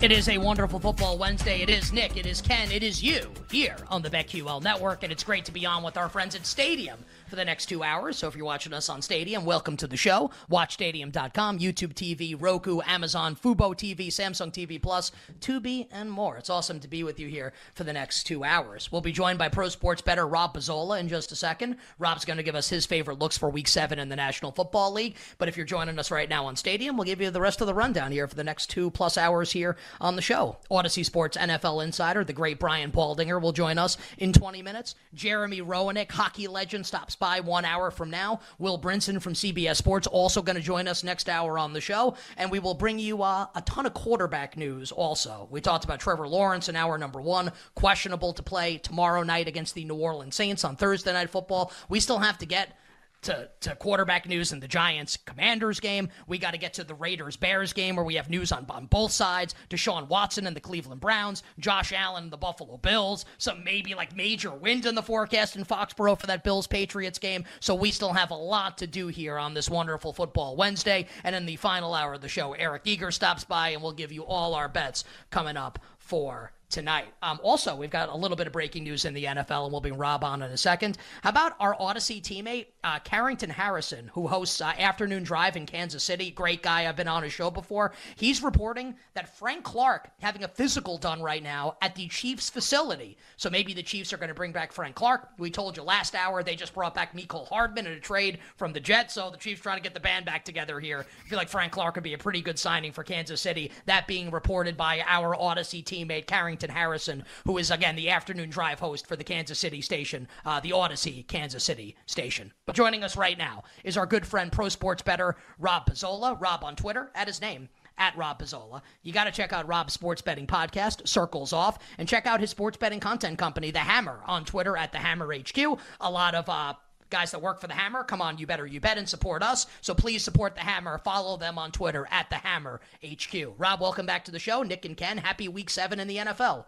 It is a wonderful football Wednesday. It is Nick, it is Ken, it is you here on the BetQL network, and it's great to be on with our friends at Stadium for the next two hours. So if you're watching us on Stadium, welcome to the show. WatchStadium.com, YouTube TV, Roku, Amazon, Fubo TV, Samsung TV Plus, Tubi, and more. It's awesome to be with you here for the next two hours. We'll be joined by pro sports bettor Rob Pizzola in just a second. Rob's going to give us his favorite looks for Week Seven in the National Football League. But if you're joining us right now on Stadium, we'll give you the rest of the rundown here for the next two plus hours here on the show. Audacy Sports NFL Insider, the great Brian Baldinger, will join us in 20 minutes. Jeremy Roenick, hockey legend, stops by one hour from now. Will Brinson from CBS Sports also going to join us next hour on the show, and we will bring you uh, a ton of quarterback news. Also, we talked about Trevor Lawrence in hour number one, questionable to play tomorrow night against the New Orleans Saints on Thursday Night Football. We still have to get to, to quarterback news in the Giants Commanders game. We got to get to the Raiders Bears game where we have news on, on both sides. Deshaun Watson and the Cleveland Browns, Josh Allen and the Buffalo Bills, some maybe like major wind in the forecast in Foxborough for that Bills Patriots game. So we still have a lot to do here on this wonderful football Wednesday. And in the final hour of the show, Eric Eager stops by and we'll give you all our bets coming up for tonight. Um, also, we've got a little bit of breaking news in the NFL, and we'll bring Rob on in a second. How about our Audacy teammate, uh, Carrington Harrison, who hosts uh, Afternoon Drive in Kansas City? Great guy. I've been on his show before. He's reporting that Frank Clark having a physical done right now at the Chiefs facility. So maybe the Chiefs are going to bring back Frank Clark. We told you last hour they just brought back Mecole Hardman in a trade from the Jets. So the Chiefs trying to get the band back together here. I feel like Frank Clark would be a pretty good signing for Kansas City. That being reported by our Audacy teammate Carrington Harrison, who is again the afternoon drive host for the Kansas City station, uh, the Audacy Kansas City station. But joining us right now is our good friend, pro sports bettor Rob Pizzola. Rob on Twitter at his name at Rob Pizzola. You got to check out Rob's sports betting podcast, Circles Off, and check out his sports betting content company, The Hammer, on Twitter at The Hammer HQ. A lot of uh, guys that work for the Hammer, come on, you better, you bet, and support us. So please support the Hammer. Follow them on Twitter at the Hammer HQ. Rob, welcome back to the show. Nick and Ken, happy week seven in the NFL.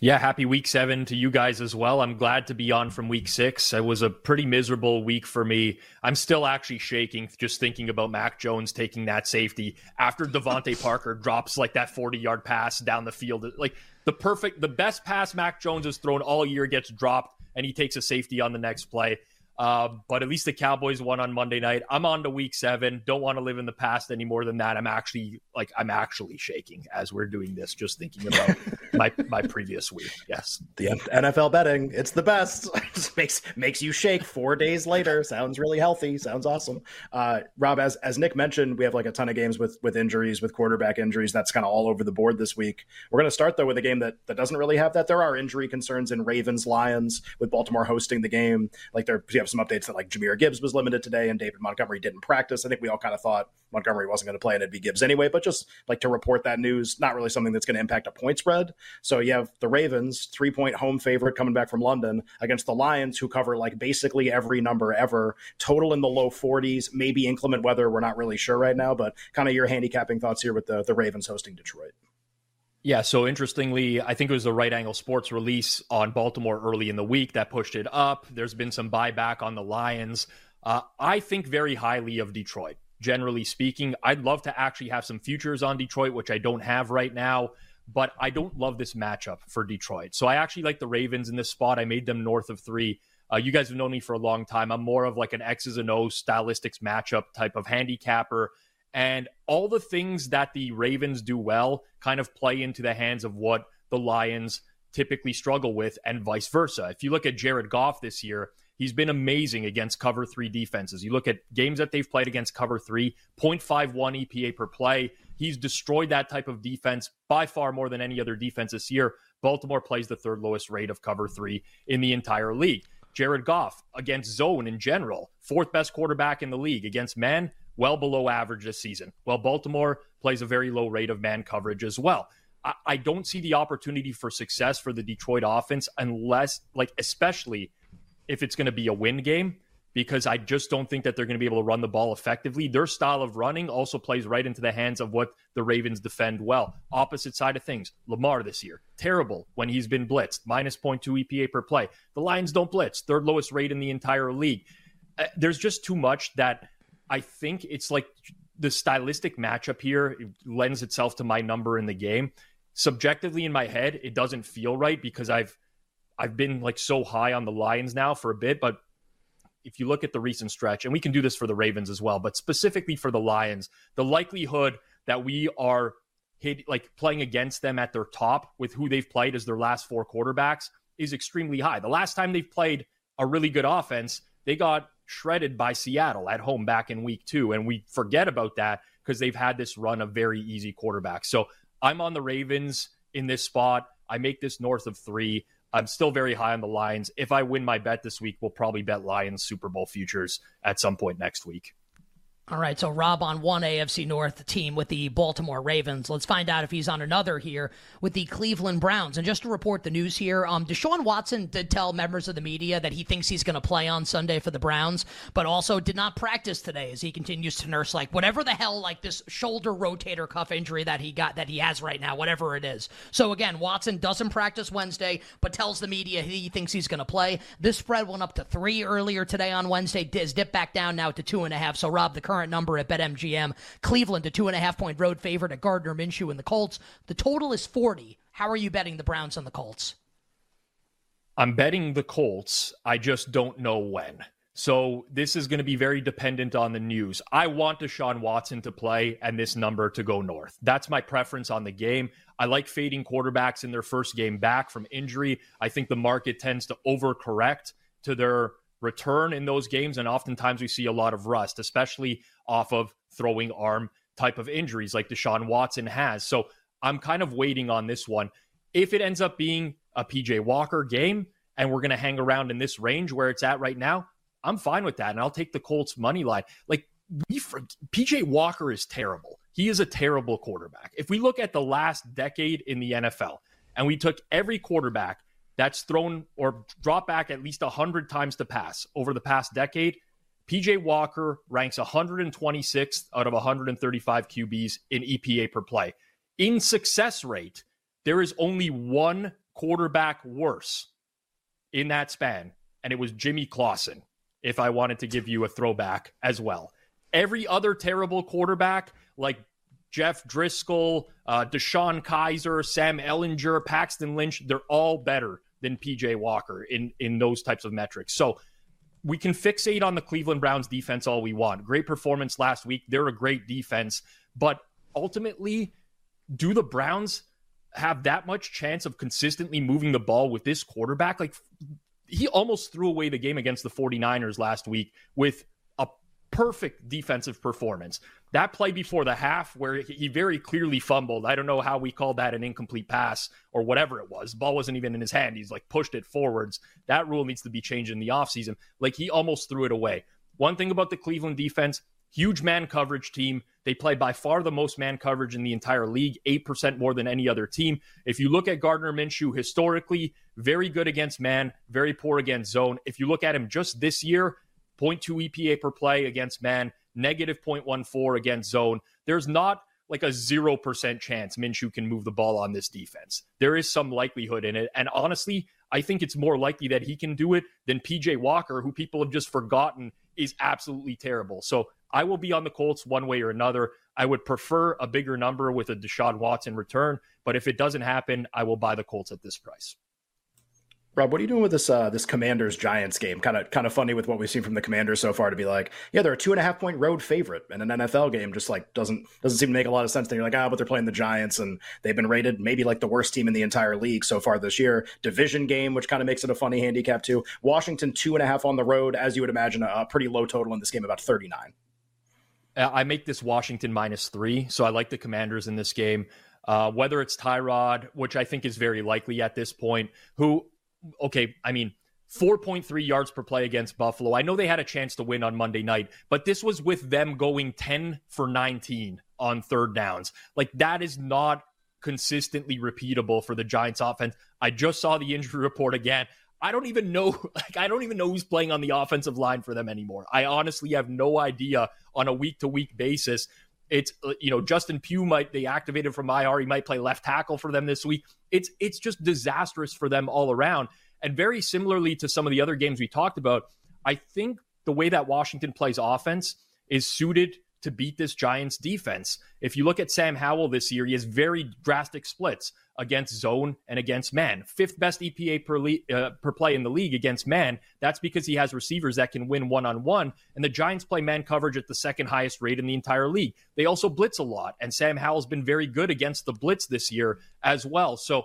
Yeah, happy week seven to you guys as well. I'm glad to be on from week six. It was a pretty miserable week for me. I'm still actually shaking just thinking about Mac Jones taking that safety after DeVante Parker drops like that 40 yard pass down the field. Like the perfect, the best pass Mac Jones has thrown all year gets dropped and he takes a safety on the next play. Uh, but at least the Cowboys won on Monday night. I'm on to week seven. Don't want to live in the past any more than that. I'm actually like I'm actually shaking as we're doing this, just thinking about my my previous week. Yes, the NFL betting, it's the best. makes makes you shake four days later. Sounds really healthy. Sounds awesome. Uh, Rob, as as Nick mentioned, we have like a ton of games with with injuries, with quarterback injuries. That's kind of all over the board this week. We're going to start though with a game that that doesn't really have that. There are injury concerns in Ravens Lions with Baltimore hosting the game. Like there have some updates that like Jahmyr Gibbs was limited today and David Montgomery didn't practice. I think we all kind of thought Montgomery wasn't going to play and it'd be Gibbs anyway, but just like to report that news, not really something that's going to impact a point spread. So you have the Ravens, three point home favorite coming back from London against the Lions, who cover like basically every number ever, total in the low 40s, maybe inclement weather. We're not really sure right now, but kind of your handicapping thoughts here with the, the Ravens hosting Detroit. Yeah, so interestingly, I think it was the Right Angle Sports release on Baltimore early in the week that pushed it up. There's been some buyback on the Lions. Uh, I think very highly of Detroit, generally speaking. I'd love to actually have some futures on Detroit, which I don't have right now, but I don't love this matchup for Detroit. So I actually like the Ravens in this spot. I made them north of three. Uh, you guys have known me for a long time. I'm more of like an X's and O's stylistics matchup type of handicapper. And all the things that the Ravens do well kind of play into the hands of what the Lions typically struggle with, and vice versa. If you look at Jared Goff this year, He's been amazing against cover three defenses. You look at games that they've played against cover three, 0.51 EPA per play. He's destroyed that type of defense by far more than any other defense this year. Baltimore plays the third lowest rate of cover three in the entire league. Jared Goff against zone in general, fourth best quarterback in the league against man, well below average this season. Well, Baltimore plays a very low rate of man coverage as well. I, I don't see the opportunity for success for the Detroit offense unless, like, especially if it's going to be a win game because I just don't think that they're going to be able to run the ball effectively. Their style of running also plays right into the hands of what the Ravens defend well. Opposite side of things, Lamar this year, terrible when he's been blitzed, minus 0.2 EPA per play. The Lions don't blitz, third lowest rate in the entire league. Uh, there's just too much that I think it's like the stylistic matchup here lends itself to my number in the game. Subjectively in my head, it doesn't feel right because I've I've been like so high on the Lions now for a bit, but if you look at the recent stretch, and we can do this for the Ravens as well, but specifically for the Lions, the likelihood that we are hit like playing against them at their top with who they've played as their last four quarterbacks is extremely high. The last time they've played a really good offense, they got shredded by Seattle at home back in week two. And we forget about that because they've had this run of very easy quarterbacks. So I'm on the Ravens in this spot. I make this north of three. I'm still very high on the Lions. If I win my bet this week, we'll probably bet Lions Super Bowl futures at some point next week. All right, so Rob on one AFC North team with the Baltimore Ravens. Let's find out if he's on another here with the Cleveland Browns. And just to report the news here, um, Deshaun Watson did tell members of the media that he thinks he's going to play on Sunday for the Browns, but also did not practice today as he continues to nurse like whatever the hell like this shoulder rotator cuff injury that he got that he has right now, whatever it is. So again, Watson doesn't practice Wednesday, but tells the media he thinks he's going to play. This spread went up to three earlier today on Wednesday. Is dipped back down now to two and a half. So Rob, the current number at BetMGM. Cleveland, a two and a half point road favorite at Gardner Minshew and the Colts. The total is 40. How are you betting the Browns and the Colts? I'm betting the Colts. I just don't know when. So this is going to be very dependent on the news. I want Deshaun Watson to play and this number to go north. That's my preference on the game. I like fading quarterbacks in their first game back from injury. I think the market tends to overcorrect to their return in those games. And oftentimes we see a lot of rust, especially off of throwing arm type of injuries like Deshaun Watson has. So I'm kind of waiting on this one. If it ends up being a PJ Walker game and we're going to hang around in this range where it's at right now, I'm fine with that. And I'll take the Colts money line. Like we, PJ Walker is terrible. He is a terrible quarterback. If we look at the last decade in the NFL and we took every quarterback that's thrown or dropped back at least 100 times to pass over the past decade. PJ Walker ranks 126th out of 135 QBs in EPA per play. In success rate, there is only one quarterback worse in that span, and it was Jimmy Clausen, if I wanted to give you a throwback as well. Every other terrible quarterback, like Jeff Driskel, uh, DeShone Kizer, Sam Ehlinger, Paxton Lynch, they're all better than PJ Walker in, in those types of metrics. So we can fixate on the Cleveland Browns defense all we want. Great performance last week. They're a great defense. But ultimately, do the Browns have that much chance of consistently moving the ball with this quarterback? Like, he almost threw away the game against the 49ers last week with perfect defensive performance. That play before the half, where he very clearly fumbled. I don't know how we called that an incomplete pass or whatever it was. Ball wasn't even in his hand. He's like pushed it forwards. That rule needs to be changed in the offseason. Like he almost threw it away. One thing about the Cleveland defense, huge man coverage team. They play by far the most man coverage in the entire league, 8% more than any other team. If you look at Gardner Minshew historically, very good against man, very poor against zone. If you look at him just this year, 0.2 EPA per play against man, negative 0.14 against zone. There's not like a 0% chance Minshew can move the ball on this defense. There is some likelihood in it. And honestly, I think it's more likely that he can do it than PJ Walker, who people have just forgotten is absolutely terrible. So I will be on the Colts one way or another. I would prefer a bigger number with a Deshaun Watson return, but if it doesn't happen, I will buy the Colts at this price. Rob, what are you doing with this uh, this Commanders Giants game? Kind of kind of funny with what we've seen from the Commanders so far to be like, yeah, they're a two and a half point road favorite in an NFL game. Just like doesn't doesn't seem to make a lot of sense. Then you're like, ah, oh, but they're playing the Giants and they've been rated maybe like the worst team in the entire league so far this year. Division game, which kind of makes it a funny handicap too. Washington two and a half on the road, as you would imagine, a, a pretty low total in this game, about thirty nine. Uh, I make this Washington minus three, so I like the Commanders in this game. Uh, whether it's Tyrod, which I think is very likely at this point, who okay, I mean, 4.3 yards per play against Buffalo. I know they had a chance to win on Monday night, but this was with them going 10 for 19 on third downs. Like that is not consistently repeatable for the Giants offense. I just saw the injury report again. I don't even know like I don't even know who's playing on the offensive line for them anymore. I honestly have no idea on a week to week basis. It's uh, you know Justin Pugh might they activated from IR. He might play left tackle for them this week. It's it's just disastrous for them all around. And very similarly to some of the other games we talked about, I think the way that Washington plays offense is suited to beat this Giants defense. If you look at Sam Howell this year, he has very drastic splits against zone and against man. Fifth best EPA per, le- uh, per play in the league against man. That's because he has receivers that can win one on one. And the Giants play man coverage at the second highest rate in the entire league. They also blitz a lot. And Sam Howell's been very good against the blitz this year as well. So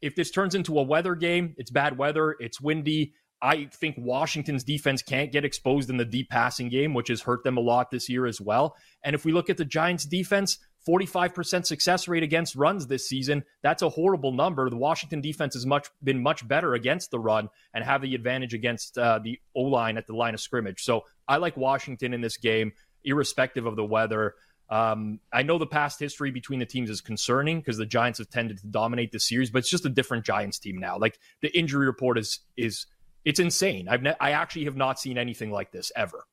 if this turns into a weather game, it's bad weather, it's windy. I think Washington's defense can't get exposed in the deep passing game, which has hurt them a lot this year as well. And if we look at the Giants defense, 45% success rate against runs this season. That's a horrible number. The Washington defense has much been much better against the run and have the advantage against uh, the O line at the line of scrimmage. So I like Washington in this game, irrespective of the weather. Um, I know the past history between the teams is concerning because the Giants have tended to dominate the series, but it's just a different Giants team now. Like the injury report is is it's insane. I've ne- I actually have not seen anything like this ever.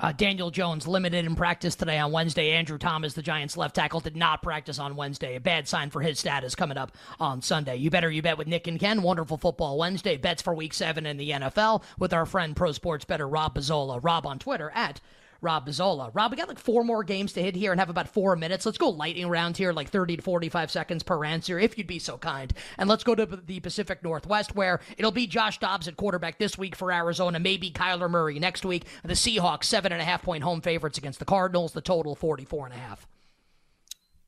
Uh, Daniel Jones limited in practice today on Wednesday. Andrew Thomas, the Giants' left tackle, did not practice on Wednesday. A bad sign for his status coming up on Sunday. You better you bet with Nick and Ken. Wonderful football Wednesday. Bets for Week Seven in the NFL with our friend Pro Sports Bettor Rob Pizzola. Rob on Twitter at Rob Pizzola. Rob, we got like four more games to hit here and have about four minutes. Let's go lightning round here, like 30 to 45 seconds per answer, if you'd be so kind. And let's go to the Pacific Northwest, where it'll be Josh Dobbs at quarterback this week for Arizona, maybe Kyler Murray next week. The Seahawks, seven and a half point home favorites against the Cardinals, the total 44 and a half.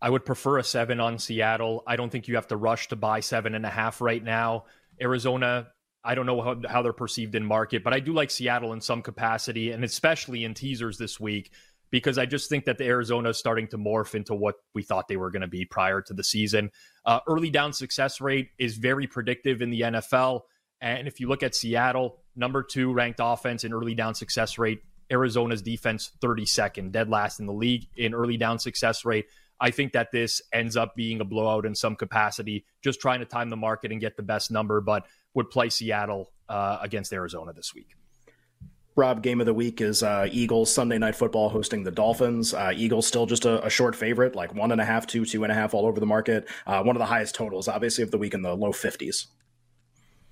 I would prefer a seven on Seattle. I don't think you have to rush to buy seven and a half right now. Arizona I don't know how, how they're perceived in market, but I do like Seattle in some capacity, and especially in teasers this week, because I just think that the Arizona is starting to morph into what we thought they were going to be prior to the season. Uh, early down success rate is very predictive in the NFL. And if you look at Seattle, number two ranked offense in early down success rate, Arizona's defense 32nd, dead last in the league in early down success rate. I think that this ends up being a blowout in some capacity, just trying to time the market and get the best number. But would play Seattle uh, against Arizona this week. Rob, game of the week is uh, Eagles Sunday Night Football hosting the Dolphins. Uh, Eagles still just a, a, short favorite, like one and a half, two, two and a half, all over the market. Uh, one of the highest totals, obviously, of the week in the low fifties.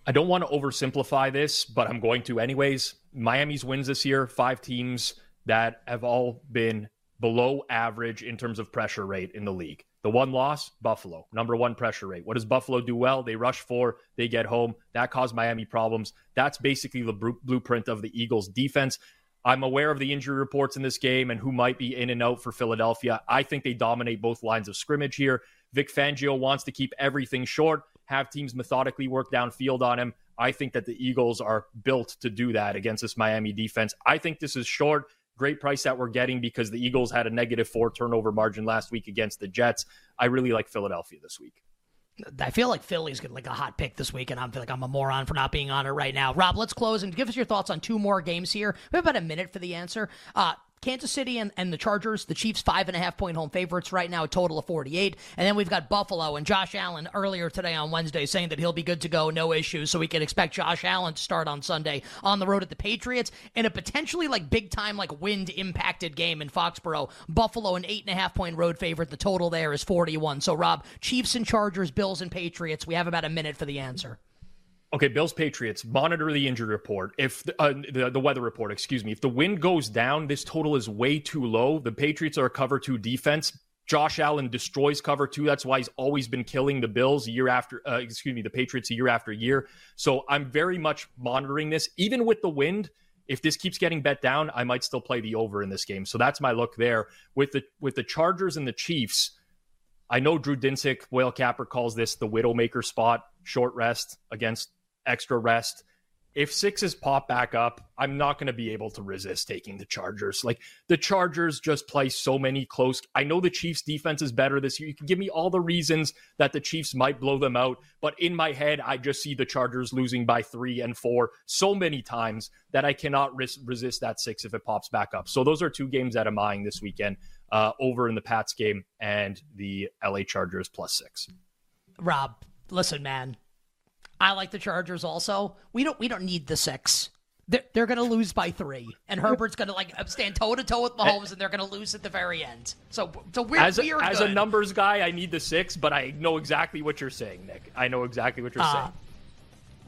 I don't want to oversimplify this, but I'm going to anyways. Miami's wins this year, five teams that have all been below average in terms of pressure rate in the league. The one loss, Buffalo, number one pressure rate. What does Buffalo do well? They rush four, they get home. That caused Miami problems. That's basically the blueprint of the Eagles' defense. I'm aware of the injury reports in this game and who might be in and out for Philadelphia. I think they dominate both lines of scrimmage here. Vic Fangio wants to keep everything short, have teams methodically work downfield on him. I think that the Eagles are built to do that against this Miami defense. I think this is short great price that we're getting because the Eagles had a negative four turnover margin last week against the Jets. I really like Philadelphia this week. I feel like Philly's getting like a hot pick this week, and I feel like I'm a moron for not being on it right now. Rob, let's close and give us your thoughts on two more games here. We have about a minute for the answer. Uh, Kansas City and, and the Chargers, the Chiefs five and a half point home favorites right now, a total of 48. And then we've got Buffalo and Josh Allen earlier today on Wednesday saying that he'll be good to go, no issues. So we can expect Josh Allen to start on Sunday on the road at the Patriots in a potentially like big time, like wind impacted game in Foxborough. Buffalo, an eight and a half point road favorite. The total there is 41. So, Rob, Chiefs and Chargers, Bills and Patriots. We have about a minute for the answer. Okay, Bills Patriots monitor the injury report. If the, uh, the, the weather report, excuse me, if the wind goes down, this total is way too low. The Patriots are a cover two defense. Josh Allen destroys cover two. That's why he's always been killing the Bills year after, uh, excuse me, the Patriots year after year. So I'm very much monitoring this. Even with the wind, if this keeps getting bet down, I might still play the over in this game. So that's my look there. With the with the Chargers and the Chiefs, I know Drew Dinsick, Whale Capper calls this the Widowmaker spot, short rest against extra rest if sixes pop back up, I'm not going to be able to resist taking the Chargers. Like the Chargers just play so many close. I know the Chiefs defense is better this year. You can give me all the reasons that the Chiefs might blow them out, but in my head, I just see the Chargers losing by three and four so many times that I cannot res- resist that six if it pops back up. So those are two games that I'm eyeing this weekend uh, over in the Pats game and the LA Chargers plus six. Rob, listen, man I like the Chargers also. We don't we don't need the six. They're, they're going to lose by three, and Herbert's going to like stand toe to toe with Mahomes, and they're going to lose at the very end. So, so we're as a, we're as good. a numbers guy, I need the six, but I know exactly what you're saying, Nick. I know exactly what you're uh, saying.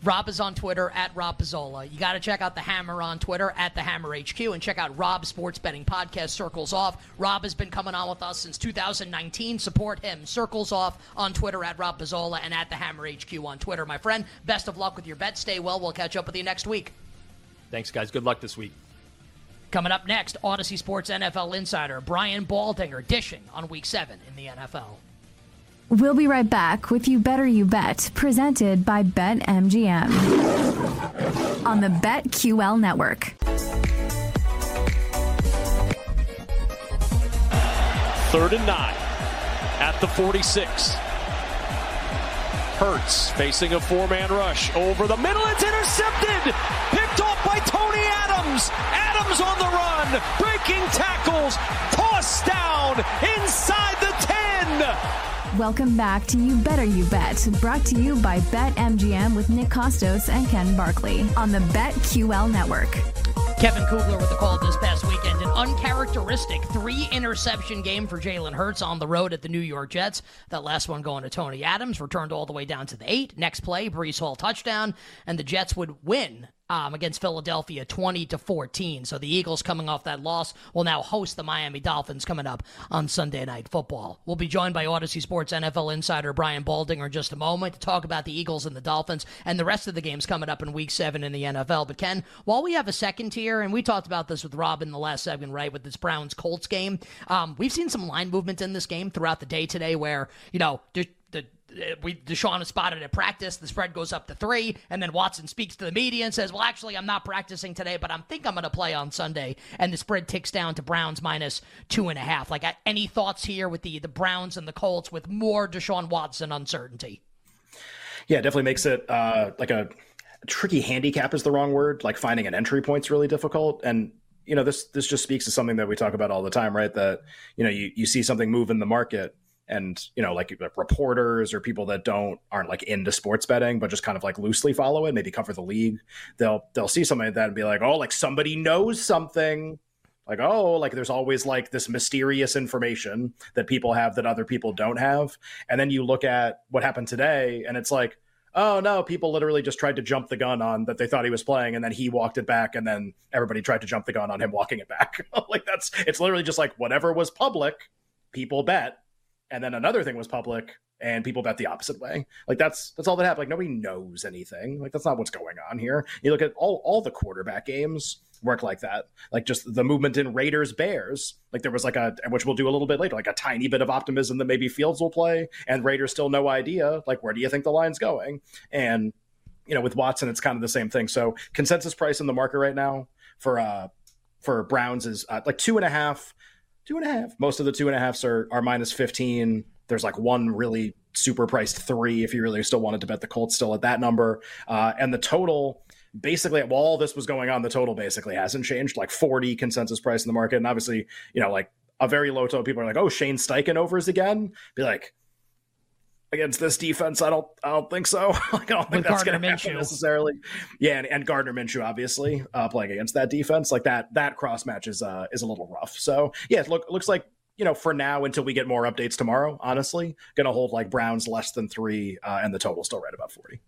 Rob is on Twitter at Rob Pizzola. You got to check out the Hammer on Twitter at the Hammer HQ and check out Rob's sports betting podcast, Circles Off. Rob has been coming on with us since 2019. Support him. Circles Off on Twitter at Rob Pizzola and at the Hammer HQ on Twitter. My friend, best of luck with your bet. Stay well. We'll catch up with you next week. Thanks, guys. Good luck this week. Coming up next, Audacy Sports NFL insider Brian Baldinger dishing on Week Seven in the NFL. We'll be right back with You Better You Bet, presented by BetMGM on the BetQL network. Third and nine at the 46. Hurts facing a four man rush over the middle. It's intercepted. Picked off by Tony Adams. Adams on the run. Breaking tackles. Tossed down inside the 10. Welcome back to You Better You Bet, brought to you by BetMGM with Nick Kostos and Ken Barkley on the BetQL network. Kevin Kugler with the call this past weekend. An uncharacteristic three interception game for Jalen Hurts on the road at the New York Jets. That last one going to Tony Adams, returned all the way down to the eight. Next play, Breece Hall touchdown, and the Jets would win um, against Philadelphia 20 to 14. So the Eagles coming off that loss will now host the Miami Dolphins coming up on Sunday Night Football. We'll be joined by Audacy Sports NFL insider Brian Baldinger in just a moment to talk about the Eagles and the Dolphins and the rest of the games coming up in week seven in the NFL. But Ken, while we have a second tier, and we talked about this with Rob in the last segment, right, with this Browns Colts game, um, we've seen some line movement in this game throughout the day today where, you know, uh, we Deshaun has spotted at practice. The spread goes up to three, and then Watson speaks to the media and says, "Well, actually, I'm not practicing today, but I think I'm going to play on Sunday." And the spread ticks down to Browns minus two and a half. Like, any thoughts here with the the Browns and the Colts with more Deshaun Watson uncertainty? Yeah, definitely makes it uh, like a tricky handicap is the wrong word. Like finding an entry point's really difficult, and you know this this just speaks to something that we talk about all the time, right? That you know you you see something move in the market and you know like, reporters or people that don't aren't like into sports betting but just kind of like loosely follow it maybe cover the league they'll they'll see something like that and be like oh like somebody knows something. Like oh like there's always like this mysterious information that people have that other people don't have. And then you look at what happened today and it's like oh no people literally just tried to jump the gun on that they thought he was playing and then he walked it back and then everybody tried to jump the gun on him walking it back. Like that's it's literally just like whatever was public people bet and then another thing was public and people bet the opposite way. Like that's that's all that happened. Like nobody knows anything. Like that's not what's going on here. You look at all all the quarterback games work like that. Like just the movement in raiders bears like there was like a which we'll do a little bit later like a tiny bit of optimism that maybe fields will play and raiders still no idea like where do you think the line's going? And you know with watson it's kind of the same thing. So consensus price in the market right now for uh for browns is uh, like two and a half two and a half. Most of the two and a halfs are, are minus 15. There's like one really super priced three if you really still wanted to bet the Colts still at that number. Uh, and the total, basically, while all this was going on, the total basically hasn't changed. Like 40 consensus price in the market. And obviously, you know, like a very low total, people are like, oh, Shane Steichen overs again. Be like, against this defense, I don't, I don't think so. like, I don't think With that's going to happen necessarily. Yeah, and, and Gardner Minshew obviously uh, playing against that defense, like that, that cross match is uh, is a little rough. So yeah, look, looks like you know for now until we get more updates tomorrow. Honestly, going to hold like Browns less than three, uh, and the total still right about forty.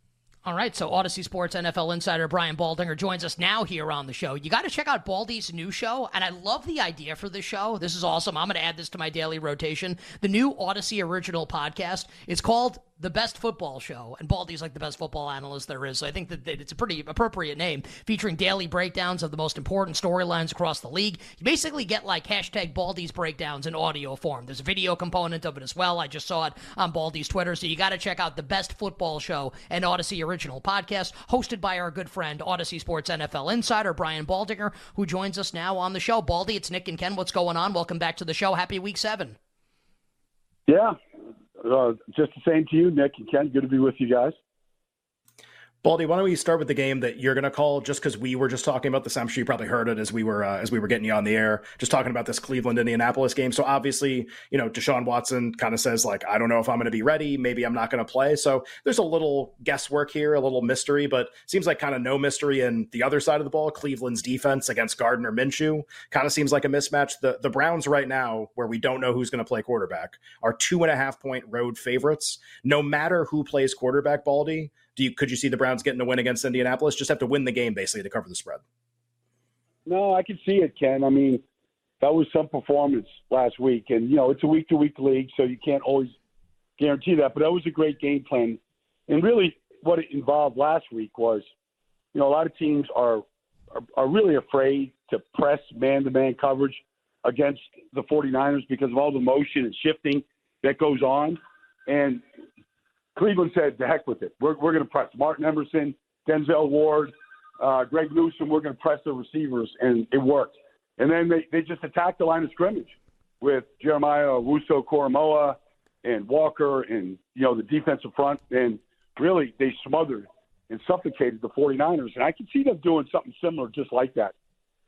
All right, so Audacy Sports NFL insider Brian Baldinger joins us now here on the show. You got to check out Baldy's new show, and I love the idea for this show. This is awesome. I'm going to add this to my daily rotation. The new Audacy original podcast. It's called the best football show, and Baldy's like the best football analyst there is. So I think that it's a pretty appropriate name, featuring daily breakdowns of the most important storylines across the league. You basically get like hashtag Baldy's breakdowns in audio form. There's a video component of it as well. I just saw it on Baldy's Twitter, so you got to check out the best football show and Audacy original podcast, hosted by our good friend Audacy Sports NFL insider Brian Baldinger, who joins us now on the show. Baldy, it's Nick and Ken. What's going on? Welcome back to the show. Happy Week Seven. Yeah, uh, just the same to you, Nick and Ken. Good to be with you guys. Baldy, why don't we start with the game that you're going to call? Just because we were just talking about this, I'm sure you probably heard it as we were uh, as we were getting you on the air, just talking about this Cleveland Indianapolis game. So obviously, you know, Deshaun Watson kind of says like, I don't know if I'm going to be ready. Maybe I'm not going to play. So there's a little guesswork here, a little mystery, but seems like kind of no mystery in the other side of the ball. Cleveland's defense against Gardner Minshew kind of seems like a mismatch. The the Browns right now, where we don't know who's going to play quarterback, are two and a half point road favorites. No matter who plays quarterback, Baldy do you could you see the Browns getting a win against Indianapolis? Just have to win the game basically to cover the spread. No, I can see it, Ken. I mean, that was some performance last week, and you know it's a week to week league, so you can't always guarantee that. But that was a great game plan, and really what it involved last week was, you know, a lot of teams are are, are really afraid to press man to man coverage against the 49ers because of all the motion and shifting that goes on. And Cleveland said, to heck with it. We're we're going to press Martin Emerson, Denzel Ward, uh, Greg Newsome. We're going to press the receivers, and it worked. And then they they just attacked the line of scrimmage with Jeremiah Owusu Koramoah and Walker, and you know the defensive front, and really they smothered and suffocated the 49ers. And I can see them doing something similar, just like that,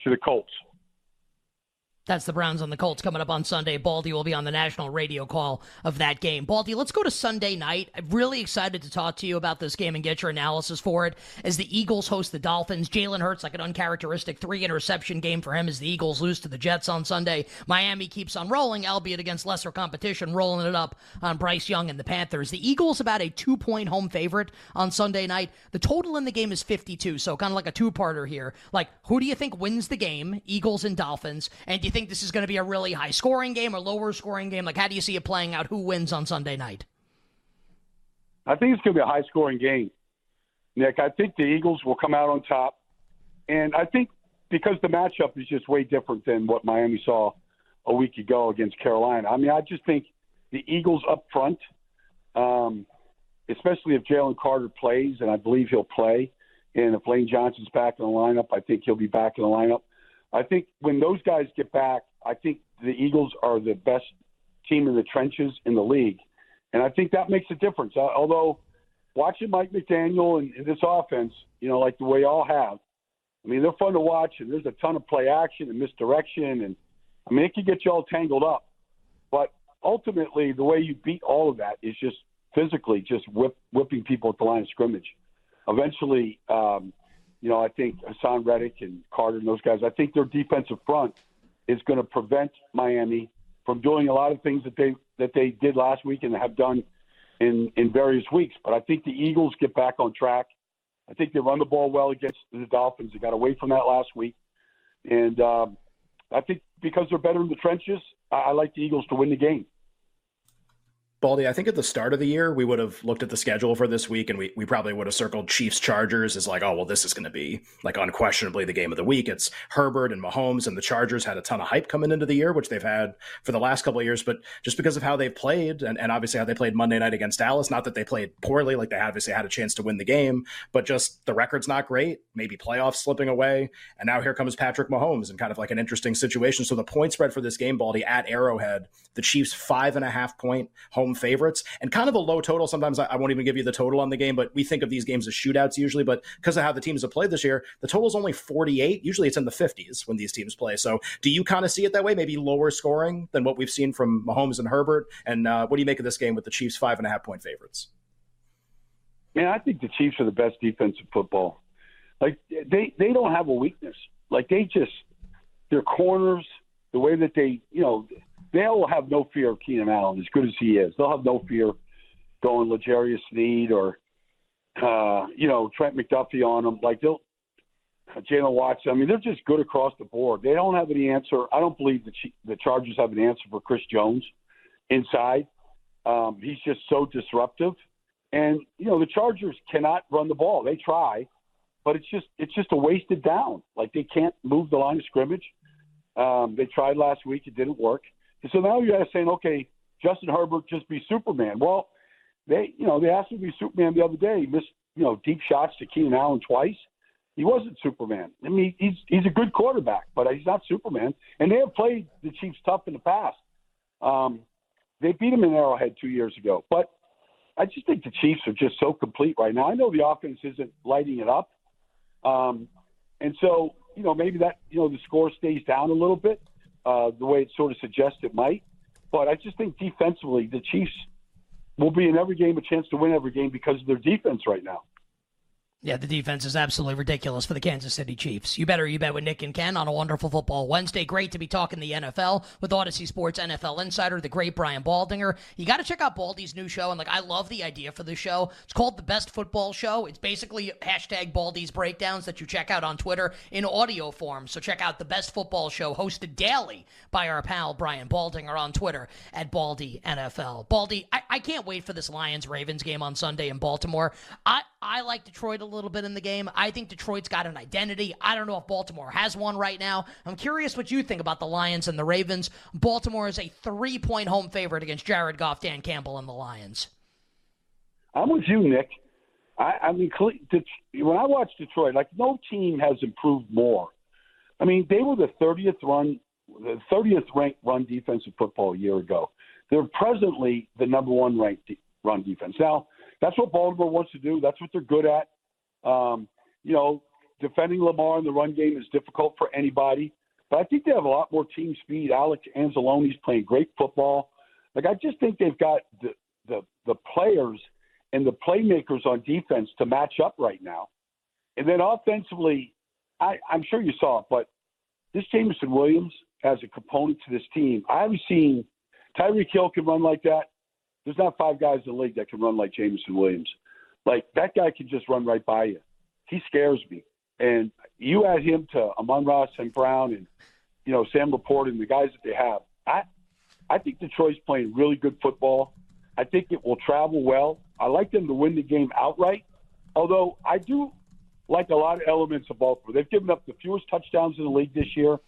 to the Colts. That's the Browns and the Colts coming up on Sunday. Baldy will be on the national radio call of that game. Baldy, let's go to Sunday night. I'm really excited to talk to you about this game and get your analysis for it. As the Eagles host the Dolphins, Jalen Hurts, like an uncharacteristic three interception game for him as the Eagles lose to the Jets on Sunday. Miami keeps on rolling, albeit against lesser competition, rolling it up on Bryce Young and the Panthers. The Eagles about a two point home favorite on Sunday night. The total in the game is 52, so kind of like a two parter here. Like, who do you think wins the game, Eagles and Dolphins? And do you think this is going to be a really high scoring game or lower scoring game? Like, how do you see it playing out? Who wins on Sunday night? I think it's going to be a high scoring game, Nick. I think the Eagles will come out on top. And I think because the matchup is just way different than what Miami saw a week ago against Carolina. I mean, I just think the Eagles up front, um, especially if Jalen Carter plays, and I believe he'll play, and if Lane Johnson's back in the lineup, I think he'll be back in the lineup. I think when those guys get back, I think the Eagles are the best team in the trenches in the league, and I think that makes a difference. Uh, although watching Mike McDaniel and, and this offense, you know, like the way all have, I mean, they're fun to watch, and there's a ton of play action and misdirection, and I mean, it can get you all tangled up. But ultimately, the way you beat all of that is just physically just whip, whipping people at the line of scrimmage. Eventually, um, you know, I think Haason Reddick and Carter and those guys, I think their defensive front is going to prevent Miami from doing a lot of things that they that they did last week and have done in in various weeks. But I think the Eagles get back on track. I think they run the ball well against the Dolphins. They got away from that last week, and um, I think because they're better in the trenches, I, I like the Eagles to win the game. Baldy, I think at the start of the year, we would have looked at the schedule for this week and we, we probably would have circled Chiefs Chargers as like, oh, well, this is going to be like unquestionably the game of the week. It's Herbert and Mahomes, and the Chargers had a ton of hype coming into the year, which they've had for the last couple of years. But just because of how they've played and, and obviously how they played Monday night against Dallas, not that they played poorly, like they obviously had a chance to win the game, but just the record's not great, maybe playoffs slipping away. And now here comes Patrick Mahomes and kind of like an interesting situation. So the point spread for this game, Baldy, at Arrowhead, the Chiefs five and a half point home favorites. And kind of a low total. Sometimes I, I, won't even give you the total on the game, but we think of these games as shootouts usually. But because of how the teams have played this year, the total is only 48. Usually it's in the 50s when these teams play. So do you kind of see it that way? Maybe lower scoring than what we've seen from Mahomes and Herbert? And uh, what do you make of this game with the Chiefs five and a half point favorites? Man, I think the Chiefs are the best defensive football. Like they they don't have a weakness. Like they just their corners, the way that they you know they'll have no fear of Keenan Allen as good as he is. They'll have no fear going L'Jarius Sneed or uh, you know, Trent McDuffie on them. Like they'll Jaylen Watson. I mean, they're just good across the board. They don't have any answer. I don't believe the the Chargers have an answer for Chris Jones inside. Um, he's just so disruptive, and you know the Chargers cannot run the ball. They try, but it's just it's just a wasted down. Like they can't move the line of scrimmage. Um, they tried last week; it didn't work. So now you guys saying, okay, Justin Herbert just be Superman. Well, they you know they asked him to be Superman the other day. He missed you know deep shots to Keenan Allen twice he wasn't Superman. I mean, he's he's a good quarterback, but he's not Superman. And they have played the Chiefs tough in the past. Um, they beat them in Arrowhead two years ago, but I just think the Chiefs are just so complete right now. I know the offense isn't lighting it up, um, and so you know maybe that you know the score stays down a little bit, uh, the way it sort of suggests it might. But I just think defensively, the Chiefs will be in every game a chance to win every game because of their defense right now. Yeah, the defense is absolutely ridiculous for the Kansas City Chiefs. You better you bet with Nick and Ken on a wonderful football Wednesday. Great to be talking the NFL with Audacy Sports NFL Insider, the great Brian Baldinger. You got to check out Baldy's new show, and like I love the idea for the show. It's called the Best Football Show. It's basically hashtag Baldy's breakdowns that you check out on Twitter in audio form. So check out the Best Football Show, hosted daily by our pal Brian Baldinger on Twitter at Baldy NFL. Baldy, I, I can't wait for this Lions Ravens game on Sunday in Baltimore. I I like Detroit a little bit in the game. I think Detroit's got an identity. I don't know if Baltimore has one right now. I'm curious what you think about the Lions and the Ravens. Baltimore is a three point home favorite against Jared Goff, Dan Campbell, and the Lions. I'm with you, Nick. I, I mean, when I watch Detroit, like no team has improved more. I mean, they were the 30th run, the 30th ranked run defensive football a year ago. They're presently the number one ranked run defense. Now, that's what Baltimore wants to do. That's what they're good at. Um, you know, defending Lamar in the run game is difficult for anybody, but I think they have a lot more team speed. Alex Anzalone's playing great football. Like I just think they've got the the, the players and the playmakers on defense to match up right now. And then offensively, I, I'm sure you saw it, but this Jameson Williams as a component to this team, I haven't seen Tyreek Hill can run like that. There's not five guys in the league that can run like Jameson Williams. Like that guy can just run right by you. He scares me. And you add him to Amon-Ra St. Brown and you know Sam LaPorta and the guys that they have. I I think Detroit's playing really good football. I think it will travel well. I like them to win the game outright. Although I do like a lot of elements of Baltimore. They've given up the fewest touchdowns in the league this year.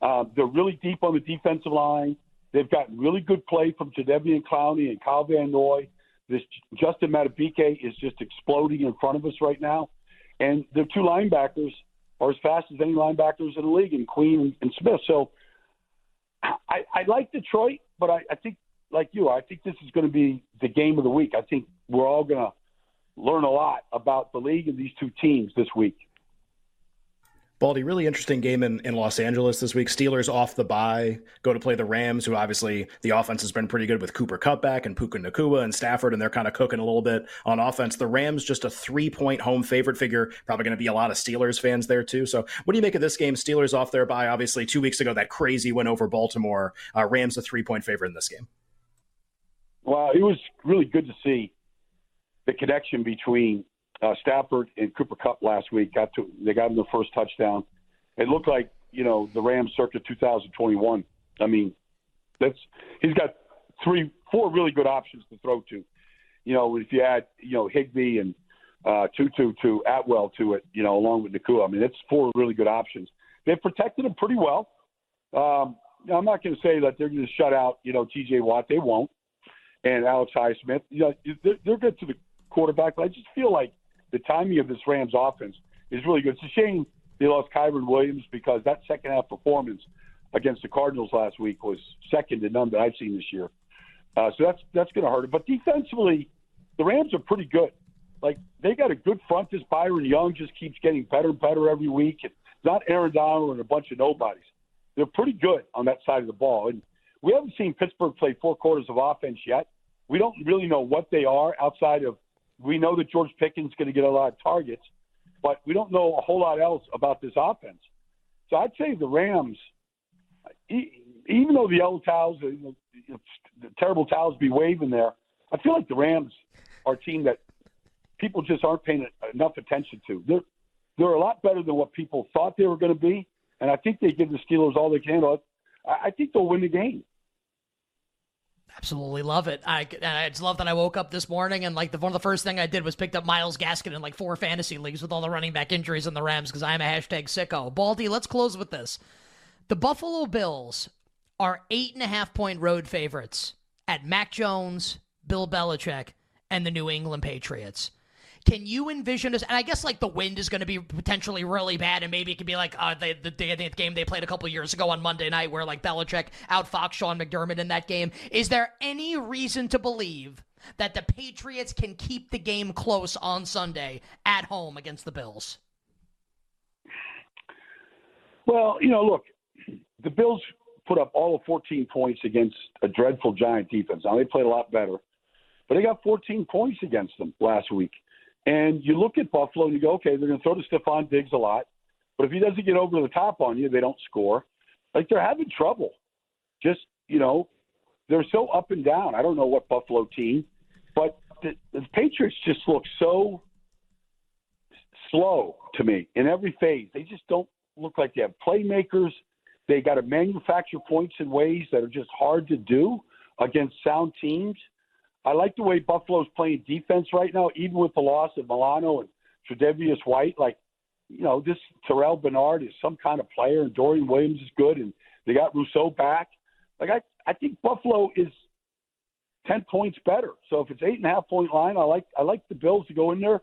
Uh, they're really deep on the defensive line. They've got really good play from Jadeveon Clowney and Kyle Van Noy. This Justin Madubuike is just exploding in front of us right now. And their two linebackers are as fast as any linebackers in the league, in Queen and, and Smith. So I, I like Detroit, but I, I think, like you, I think this is going to be the game of the week. I think we're all going to learn a lot about the league and these two teams this week. Baldy, really interesting game in, in Los Angeles this week. Steelers off the bye, go to play the Rams, who obviously the offense has been pretty good with Cooper Cutback and Puka Nacua and Stafford, and they're kind of cooking a little bit on offense. The Rams just a three point home favorite figure, probably going to be a lot of Steelers fans there too. So, what do you make of this game? Steelers off their bye, obviously two weeks ago that crazy win over Baltimore. Uh, Rams a three point favorite in this game. Well, it was really good to see the connection between uh, Stafford and Cooper Kupp last week got to they got him the first touchdown. It looked like you know the Rams circa 2021. I mean, that's he's got three, four really good options to throw to. You know, if you add you know Higbee and uh, Tutu to Atwell to it, you know, along with Nacua. I mean, it's four really good options. They've protected him pretty well. Um, I'm not going to say that they're going to shut out, you know, T.J. Watt. They won't. And Alex Highsmith, you know, they're, they're good to the quarterback. But I just feel like the timing of this Rams offense is really good. It's a shame they lost Kyren Williams because that second half performance against the Cardinals last week was second to none that I've seen this year. Uh, so that's that's going to hurt. But defensively, the Rams are pretty good. Like they got a good front. This Byron Young just keeps getting better and better every week. It's not Aaron Donald and a bunch of nobodies. They're pretty good on that side of the ball. And we haven't seen Pittsburgh play four quarters of offense yet. We don't really know what they are outside of we know that George Pickens going to get a lot of targets, but we don't know a whole lot else about this offense. So I'd say the Rams, even though the yellow towels, the terrible towels be waving there, I feel like the Rams are a team that people just aren't paying enough attention to. They're they're a lot better than what people thought they were going to be, and I think they give the Steelers all they can. I think they'll win the game. Absolutely love it. I, I just love that I woke up this morning and like the one of the first thing I did was picked up Myles Gaskin in like four fantasy leagues with all the running back injuries in the Rams because I am a hashtag sicko. Baldy, let's close with this. The Buffalo Bills are eight and a half point road favorites at Mac Jones, Bill Belichick, and the New England Patriots. Can you envision this? And I guess like the wind is going to be potentially really bad, and maybe it could be like uh, the, the, the game they played a couple years ago on Monday night, where like Belichick outfoxed Sean McDermott in that game. Is there any reason to believe that the Patriots can keep the game close on Sunday at home against the Bills? Well, you know, look, the Bills put up all of 14 points against a dreadful Giant defense. Now they played a lot better, but they got 14 points against them last week. And you look at Buffalo and you go, okay, they're going to throw to Stefon Diggs a lot, but if he doesn't get over the top on you, they don't score. Like they're having trouble. Just you know, they're so up and down. I don't know what Buffalo team, but the, the Patriots just look so slow to me in every phase. They just don't look like they have playmakers. They got to manufacture points in ways that are just hard to do against sound teams. I like the way Buffalo's playing defense right now, even with the loss of Milano and Tre'Davious White. Like, you know, this Terrel Bernard is some kind of player, and Dorian Williams is good, and they got Rousseau back. Like, I, I think Buffalo is ten points better. So if it's eight and a half point line, I like I like the Bills to go in there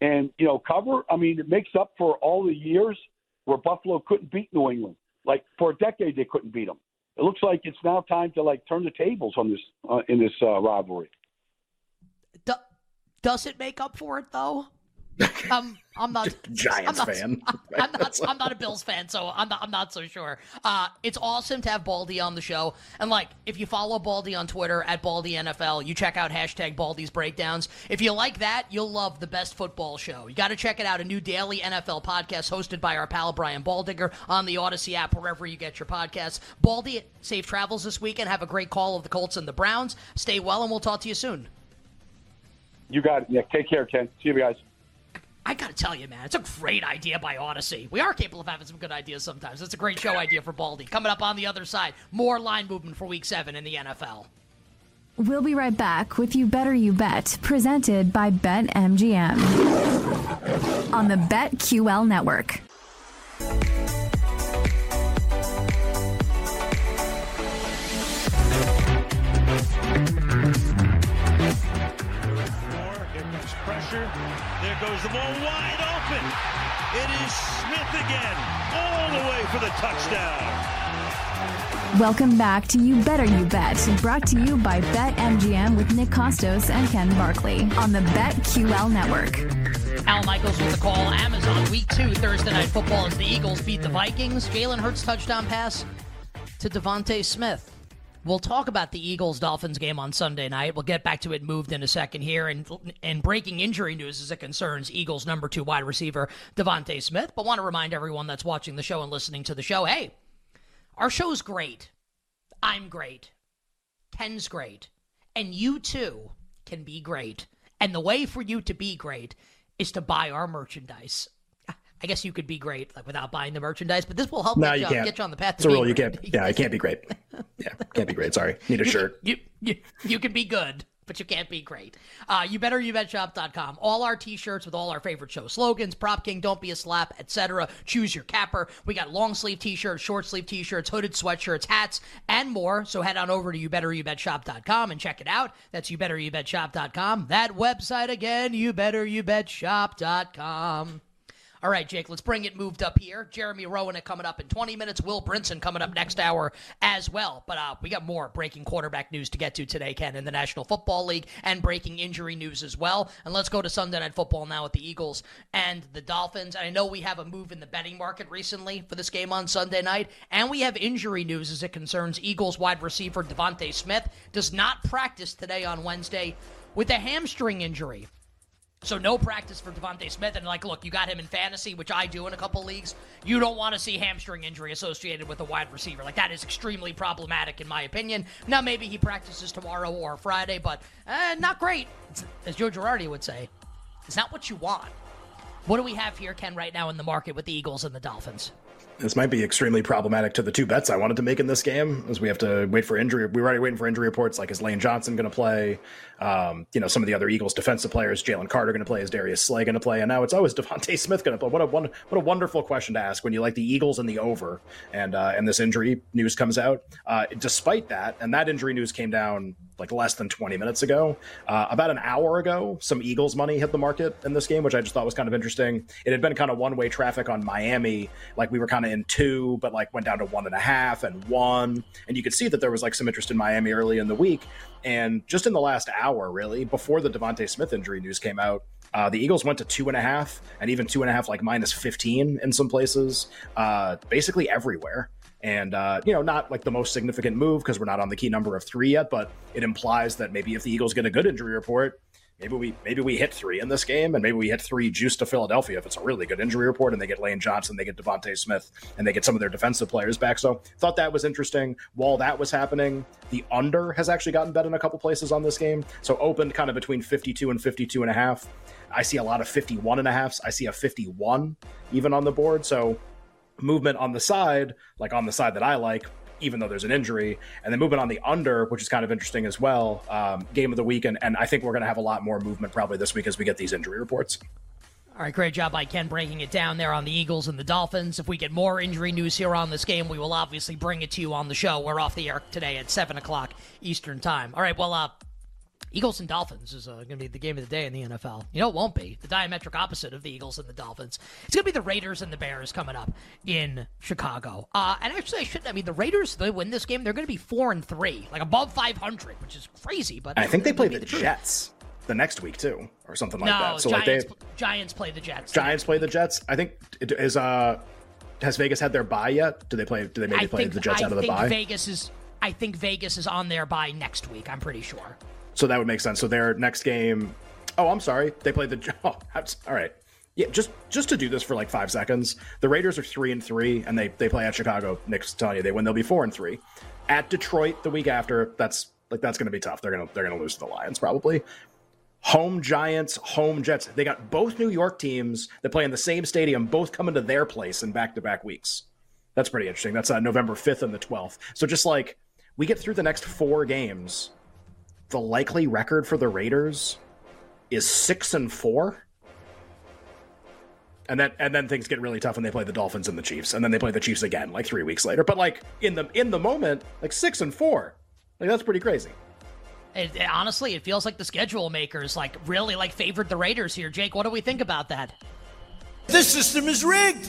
and you know cover. I mean, it makes up for all the years where Buffalo couldn't beat New England. Like for a decade, they couldn't beat them it looks like it's now time to like turn the tables on this uh, in this uh, rivalry. Do, does it make up for it though? um, I'm not Giants I'm not, fan. I'm, I'm, not. I'm not a Bills fan, so I'm not. I'm not so sure. Uh, it's awesome to have Baldy on the show, and like if you follow Baldy on Twitter at Baldy NFL, you check out hashtag Baldy's breakdowns. If you like that, you'll love the best football show. You got to check it out. A new daily NFL podcast hosted by our pal Brian Baldinger on the Audacy app, wherever you get your podcasts. Baldy, safe travels this weekend. Have a great call of the Colts and the Browns. Stay well, and we'll talk to you soon. You got it, Nick. Take care, Ken. See you guys. I gotta tell you, man, it's a great idea by Audacy. We are capable of having some good ideas sometimes. It's a great show idea for Baldy. Coming up on the other side, more line movement for Week Seven in the NFL. We'll be right back with You Better You Bet, presented by BetMGM on the BetQL network. pressure. There goes the ball wide open. It is Smith again, all the way for the touchdown. Welcome back to You Better You Bet, brought to you by BetMGM with Nick Kostos and Ken Barkley on the BetQL network. Al Michaels with the call. Amazon Week Two Thursday Night Football as the Eagles beat the Vikings. Jalen Hurts touchdown pass to DeVonta Smith. We'll talk about the Eagles Dolphins game on Sunday night. We'll get back to it moved in a second here. And, and breaking injury news as it concerns Eagles number two wide receiver DeVonta Smith. But want to remind everyone that's watching the show and listening to the show hey, our show's great. I'm great. Ken's great. And you too can be great. And the way for you to be great is to buy our merchandise. I guess you could be great like without buying the merchandise, but this will help no, get, you you, get you on the path. It's a rule. You can't. Yeah, I can't be great. Yeah, can't be great. Sorry, need a shirt. You, you, you can be good, but you can't be great. Uh, you better you All our t-shirts with all our favorite show slogans, Prop King, Don't Be a Slap, etc. Choose your capper. We got long sleeve t-shirts, short sleeve t-shirts, hooded sweatshirts, hats, and more. So head on over to you better you and check it out. That's you better you That website again, you better you bet shop.com. All right, Jake, let's bring it moved up here. Jeremy Roenick coming up in 20 minutes. Will Brinson coming up next hour as well. But uh, we got more breaking quarterback news to get to today, Ken, in the National Football League and breaking injury news as well. And let's go to Sunday Night Football now with the Eagles and the Dolphins. And I know we have a move in the betting market recently for this game on Sunday night. And we have injury news as it concerns Eagles wide receiver DeVonta Smith. Does not practice today on Wednesday with a hamstring injury. So no practice for DeVonta Smith, and like, look, you got him in fantasy, which I do in a couple leagues. You don't want to see hamstring injury associated with a wide receiver. Like that is extremely problematic, in my opinion. Now maybe he practices tomorrow or Friday, but eh, not great, as Joe Girardi would say. it's not what you want. What do we have here, Ken, right now in the market with the Eagles and the Dolphins? this might be extremely problematic to the two bets I wanted to make in this game, as we have to wait for injury. We are already waiting for injury reports. Like, is Lane Johnson going to play? Um, you know, some of the other Eagles defensive players, Jalen Carter going to play? Is Darius Slay going to play? And now it's always DeVonta Smith going to play. What a one, what a wonderful question to ask when you like the Eagles and the over, and uh, and this injury news comes out. Uh, despite that, and that injury news came down like less than 20 minutes ago. Uh, about an hour ago, some Eagles money hit the market in this game, which I just thought was kind of interesting. It had been kind of one way traffic on Miami, like we were kind of in two, but like went down to one and a half and one, and you could see that there was like some interest in Miami early in the week. And just in the last hour, really, before the DeVonta Smith injury news came out, uh, the Eagles went to two and a half, and even two and a half, like minus 15 in some places, uh, basically everywhere. And, uh, you know, not like the most significant move because we're not on the key number of three yet, but it implies that maybe if the Eagles get a good injury report, maybe we maybe we hit three in this game, and maybe we hit three juice to Philadelphia if it's a really good injury report, and they get Lane Johnson, they get DeVonta Smith, and they get some of their defensive players back. So thought that was interesting. While that was happening, the under has actually gotten bet in a couple places on this game. So opened kind of between 52 and 52 and a half. I see a lot of 51 and a halfs. I see a 51 even on the board. So movement on the side, like on the side that I like, even though there's an injury, and then moving on the under, which is kind of interesting as well. Um, game of the week, and, and I think we're going to have a lot more movement probably this week as we get these injury reports. All right, great job by Ken breaking it down there on the Eagles and the Dolphins. If we get more injury news here on this game, we will obviously bring it to you on the show. We're off the air today at 7 o'clock Eastern Time. All right, well, uh, Eagles and Dolphins is uh, going to be the game of the day in the NFL. You know, it won't be the diametric opposite of the Eagles and the Dolphins. It's going to be the Raiders and the Bears coming up in Chicago. Uh, and actually, I shouldn't. I mean, the Raiders they win this game. They're going to be four and three, like above five hundred, which is crazy. But I think they play the, the Jets the next week too, or something like no, that. So Giants, like they Giants play the Jets. Giants play the Jets. I think it is. Uh, has Vegas had their bye yet? Do they play? Do they maybe I play think, the Jets I out of the bye? Vegas is. I think Vegas is on their bye next week. I'm pretty sure. So that would make sense. So their next game. Oh, I'm sorry. They played the. Oh, all right. Yeah, just just to do this for like five seconds. The Raiders are three and three, and they they play at Chicago. Nick's telling you they win. They'll be four and three. At Detroit the week after. That's like that's going to be tough. They're gonna they're gonna lose to the Lions probably. Home Giants, home Jets. They got both New York teams that play in the same stadium, both coming to their place in back to back weeks. That's pretty interesting. That's uh, November 5th and the 12th. So just like we get through the next four games the likely record for the Raiders is six and four. And then and then things get really tough when they play the Dolphins and the Chiefs, and then they play the Chiefs again like three weeks later. But like in the in the moment, like six and four, like that's pretty crazy. It, it, honestly, it feels like the schedule makers like really like favored the Raiders here. Jake, what do we think about that? This system is rigged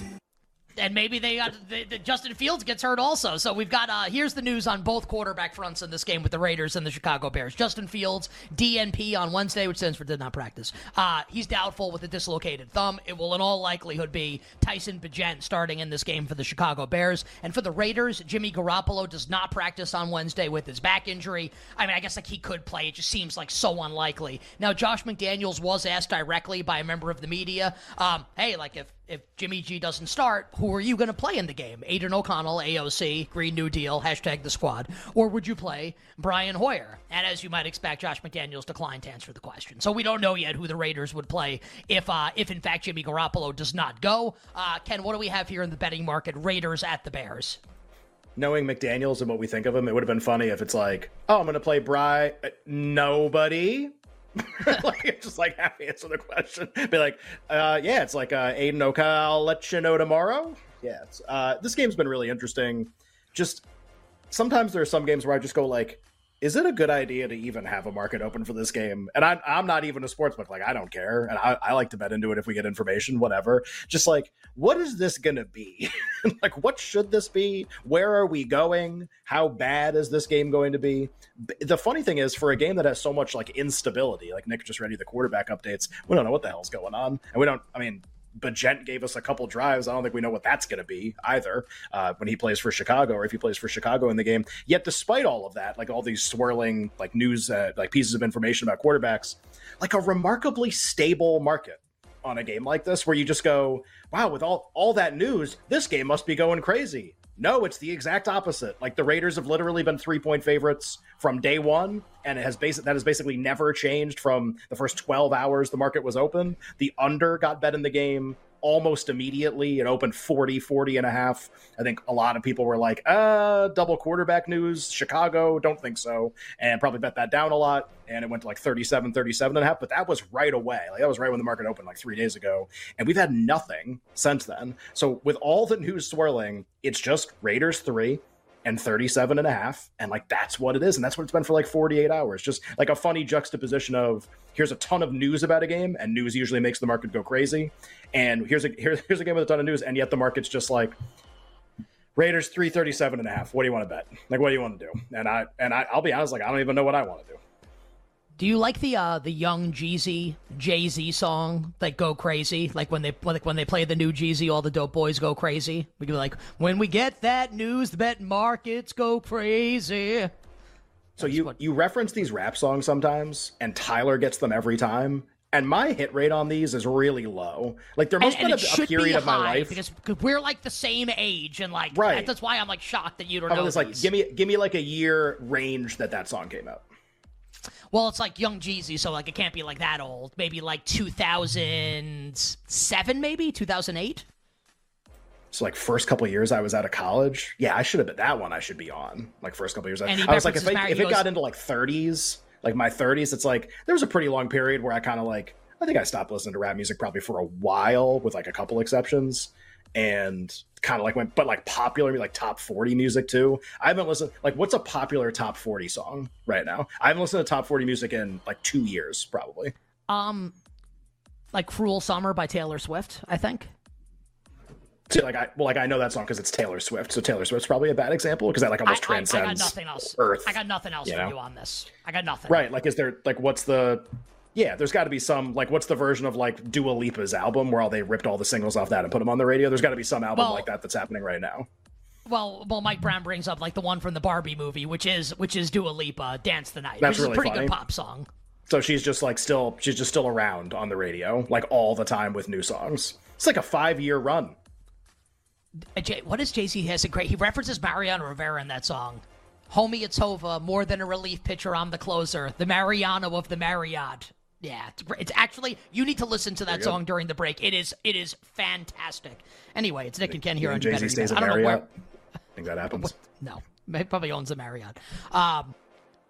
and maybe they got the, the Justin Fields gets hurt also. So we've got uh, here's the news on both quarterback fronts in this game with the Raiders and the Chicago Bears. Justin Fields DNP on Wednesday, which stands for did not practice. Uh, he's doubtful with a dislocated thumb. It will in all likelihood be Tyson Bagent starting in this game for the Chicago Bears and for the Raiders. Jimmy Garoppolo does not practice on Wednesday with his back injury. I mean, I guess like he could play. It just seems like so unlikely. Now, Josh McDaniels was asked directly by a member of the media, um, "Hey, like if if Jimmy G doesn't start, who are you going to play in the game? Aidan O'Connell, AOC, Green New Deal, hashtag the squad. Or would you play Brian Hoyer? And as you might expect, Josh McDaniels declined to answer the question. So we don't know yet who the Raiders would play if, uh, if in fact, Jimmy Garoppolo does not go. Uh, Ken, what do we have here in the betting market? Raiders at the Bears. Knowing McDaniels and what we think of him, it would have been funny if it's like, oh, I'm going to play Bry. Nobody like just like have answer the question. Be like, uh, yeah, it's like uh, Aidan Oka. I'll let you know tomorrow. Yeah, uh, this game's been really interesting. Just sometimes there are some games where I just go like, is it a good idea to even have a market open for this game? And I'm, I'm not even a sportsbook. Like, I don't care. And I, I like to bet into it if we get information, whatever. Just like, what is this to be? like, what should this be? Where are we going? How bad is this game going to be? The funny thing is, for a game that has so much like instability, like Nick just read you the quarterback updates, we don't know what the hell's going on. And we don't, I mean, Bagent gave us a couple drives. I don't think we know what that's going to be either uh, when he plays for Chicago or if he plays for Chicago in the game. Yet, despite all of that, like all these swirling like news, uh, like pieces of information about quarterbacks, like a remarkably stable market on a game like this, where you just go, "Wow!" With all all that news, this game must be going crazy. No, it's the exact opposite. Like the Raiders have literally been three point favorites from day one, and it has basic that has basically never changed from the first 12 hours the market was open. The under got bet in the game almost immediately. It opened 40, 40 and a half. I think a lot of people were like, uh, double quarterback news, Chicago, don't think so. And probably bet that down a lot. And it went to like 37, 37 and a half. But that was right away. Like that was right when the market opened like three days ago. And we've had nothing since then. So with all the news swirling, it's just Raiders three and 37 and a half and like that's what it is and that's what it's been for like 48 hours. Just like a funny juxtaposition of here's a ton of news about a game and news usually makes the market go crazy and here's a here's, here's a game with a ton of news and yet the market's just like raiders 337 and a half what do you want to bet? Like what do you want to do? And i and I, i'll be honest like i don't even know what i want to do do you like the uh, the young Jeezy Jay Z song like "Go Crazy"? Like when they like when they play the new Jeezy, all the dope boys go crazy. We can be like, when we get that news, the bet markets go crazy. So you what... you reference these rap songs sometimes, and Tyler gets them every time. And my hit rate on these is really low. Like there must and, have been a, a period of my life because we're like the same age, and like right. that's why I'm like shocked that you don't I know. Was like, give me give me like a year range that that song came out. Well, it's like Young Jeezy, so like it can't be like that old. Maybe like 2007, maybe 2008. So like first couple years I was out of college. Yeah, I should have been that one. I should be on like first couple years. And I was like, if, I, if it got into like 30s, like my 30s, it's like there was a pretty long period where I kind of like I think I stopped listening to rap music probably for a while, with like a couple exceptions and kind of like went, but like popular, like top 40 music too. I haven't listened, like, what's a popular top 40 song right now? I haven't listened to top 40 music in like two years, probably. Um, like Cruel Summer by Taylor Swift, I think. See, like I well, like I know that song because it's Taylor Swift, so Taylor Swift's probably a bad example because that like almost I, transcends. I, I got nothing else. Earth. I got nothing else you for know? you on this. I got nothing. Right? Like, is there like what's the yeah, there's got to be some like what's the version of like Dua Lipa's album where all they ripped all the singles off that and put them on the radio? There's got to be some album Well- like that that's happening right now. Well, well, Mike Brown brings up like the one from the Barbie movie, which is which is Dua Lipa, "Dance the Night," That's which really is a pretty funny. good pop song. So she's just like still she's just still around on the radio like all the time with new songs. It's like a five year run. Uh, Jay, what is Jay Z has a great? He references Mariano Rivera in that song. Homie, it's Hova. More than a relief pitcher, I'm the closer. The Mariano of the Marriott. Yeah, it's, it's actually you need to listen to that go. song during the break. It is it is fantastic. Anyway, it's Nick and Ken here on Jay Better Z stays at I don't know where. Marriott. I think that happens. No, he probably owns a Marriott. Um,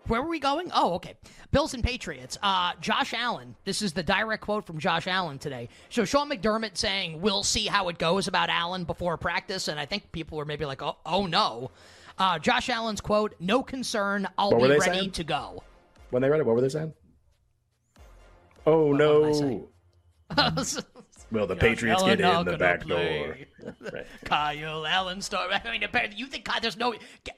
where were we going? Oh, okay. Bills and Patriots. Uh, Josh Allen. This is the direct quote from Josh Allen today. So Sean McDermott saying, "We'll see how it goes about Allen before practice," and I think people were maybe like, "Oh, oh no." Uh, Josh Allen's quote: "No concern. I'll What be ready saying? to go." When they read it, what were they saying? Oh no! what am I saying? Will the Josh Patriots Allen get not in the back play. door? Right. Kyle Allen story. I mean, apparently- you think there's no?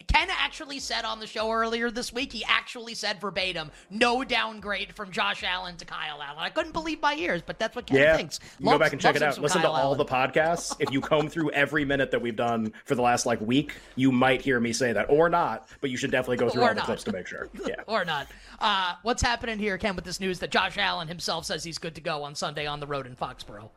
Ken actually said on the show earlier this week. He actually said verbatim, "No downgrade from Josh Allen to Kyle Allen." I couldn't believe my ears, but that's what Ken Yeah, thinks. you can go back and check it out. Listen to all Allen. the podcasts. if you comb through every minute that we've done for the last like week, you might hear me say that, or not. But you should definitely go through Or all the clips to make sure. Yeah. or not. Uh, what's happening here, Ken, with this news that Josh Allen himself says he's good to go on Sunday on the road in Foxborough?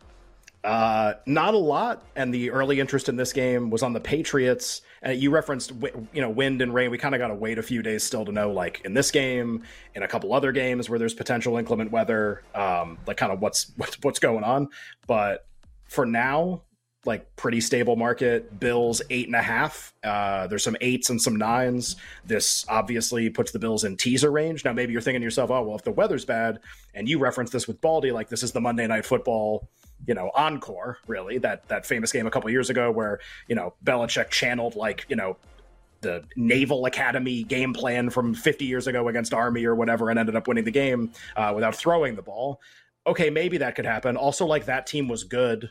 Uh, not a lot, and the early interest in this game was on the Patriots. And you referenced, you know, wind and rain. We kind of got to wait a few days still to know, like in this game, in a couple other games where there's potential inclement weather, um, like kind of what's what's what's going on. But for now, like pretty stable market. Bills eight and a half. Uh, there's some eights and some nines. This obviously puts the Bills in teaser range. Now maybe you're thinking to yourself, oh well, if the weather's bad, and you reference this with Baldy, like this is the Monday Night Football, you know, encore. Really, that that famous game a couple years ago where you know Belichick channeled like you know the Naval Academy game plan from 50 years ago against Army or whatever, and ended up winning the game uh, without throwing the ball. Okay, maybe that could happen. Also, like that team was good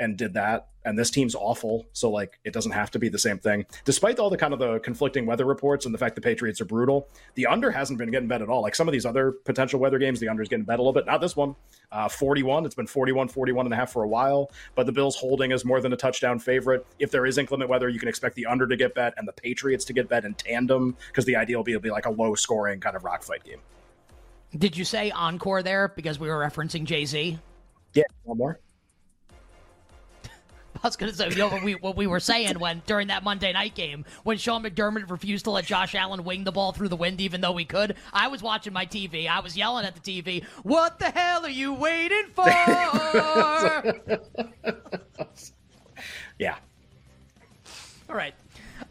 and did that. And this team's awful. So like it doesn't have to be the same thing. Despite all the kind of the conflicting weather reports and the fact the patriots are brutal the under hasn't been getting bet at all. Like some of these other potential weather games the under is getting bet a little bit. Not this one. Uh, 41 it's been 41 41 and a half for a while. But the bills holding is more than a touchdown favorite. If there is inclement weather you can expect the under to get bet and the patriots to get bet in tandem because the idea will be, it'll be like a low scoring kind of rock fight game. Did you say encore there? Because we were referencing Jay Z? yeah one more was going to say, you know what we, what we were saying when during that Monday night game when Sean McDermott refused to let Josh Allen wing the ball through the wind, even though he could. I was watching my TV. I was yelling at the TV, "What the hell are you waiting for?" yeah. All right.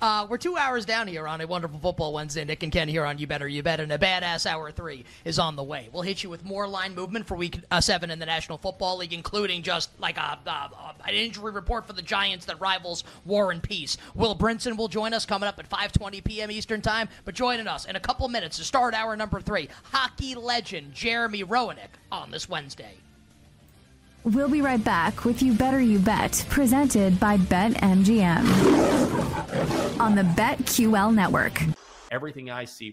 Uh, we're two hours down here on a wonderful football Wednesday. Nick and Ken here on You Better You Bet, and a badass hour three is on the way. We'll hit you with more line movement for week uh, seven in the National Football League, including just like a, an injury report for the Giants that rivals War and Peace. Will Brinson will join us coming up at 5:20 p.m. Eastern Time. But joining us in a couple minutes to start hour number three, hockey legend Jeremy Roenick on this Wednesday. We'll be right back with You Better You Bet, presented by BetMGM on the BetQL network. Everything I see